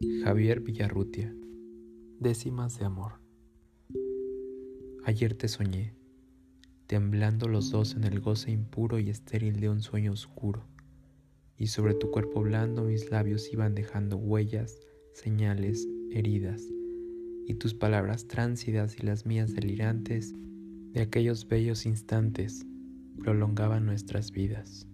Javier Villarrutia. Décimas de amor. Ayer te soñé, temblando los dos en el goce impuro y estéril de un sueño oscuro, y sobre tu cuerpo blando mis labios iban dejando huellas, señales, heridas, y tus palabras tránsidas y las mías delirantes de aquellos bellos instantes prolongaban nuestras vidas.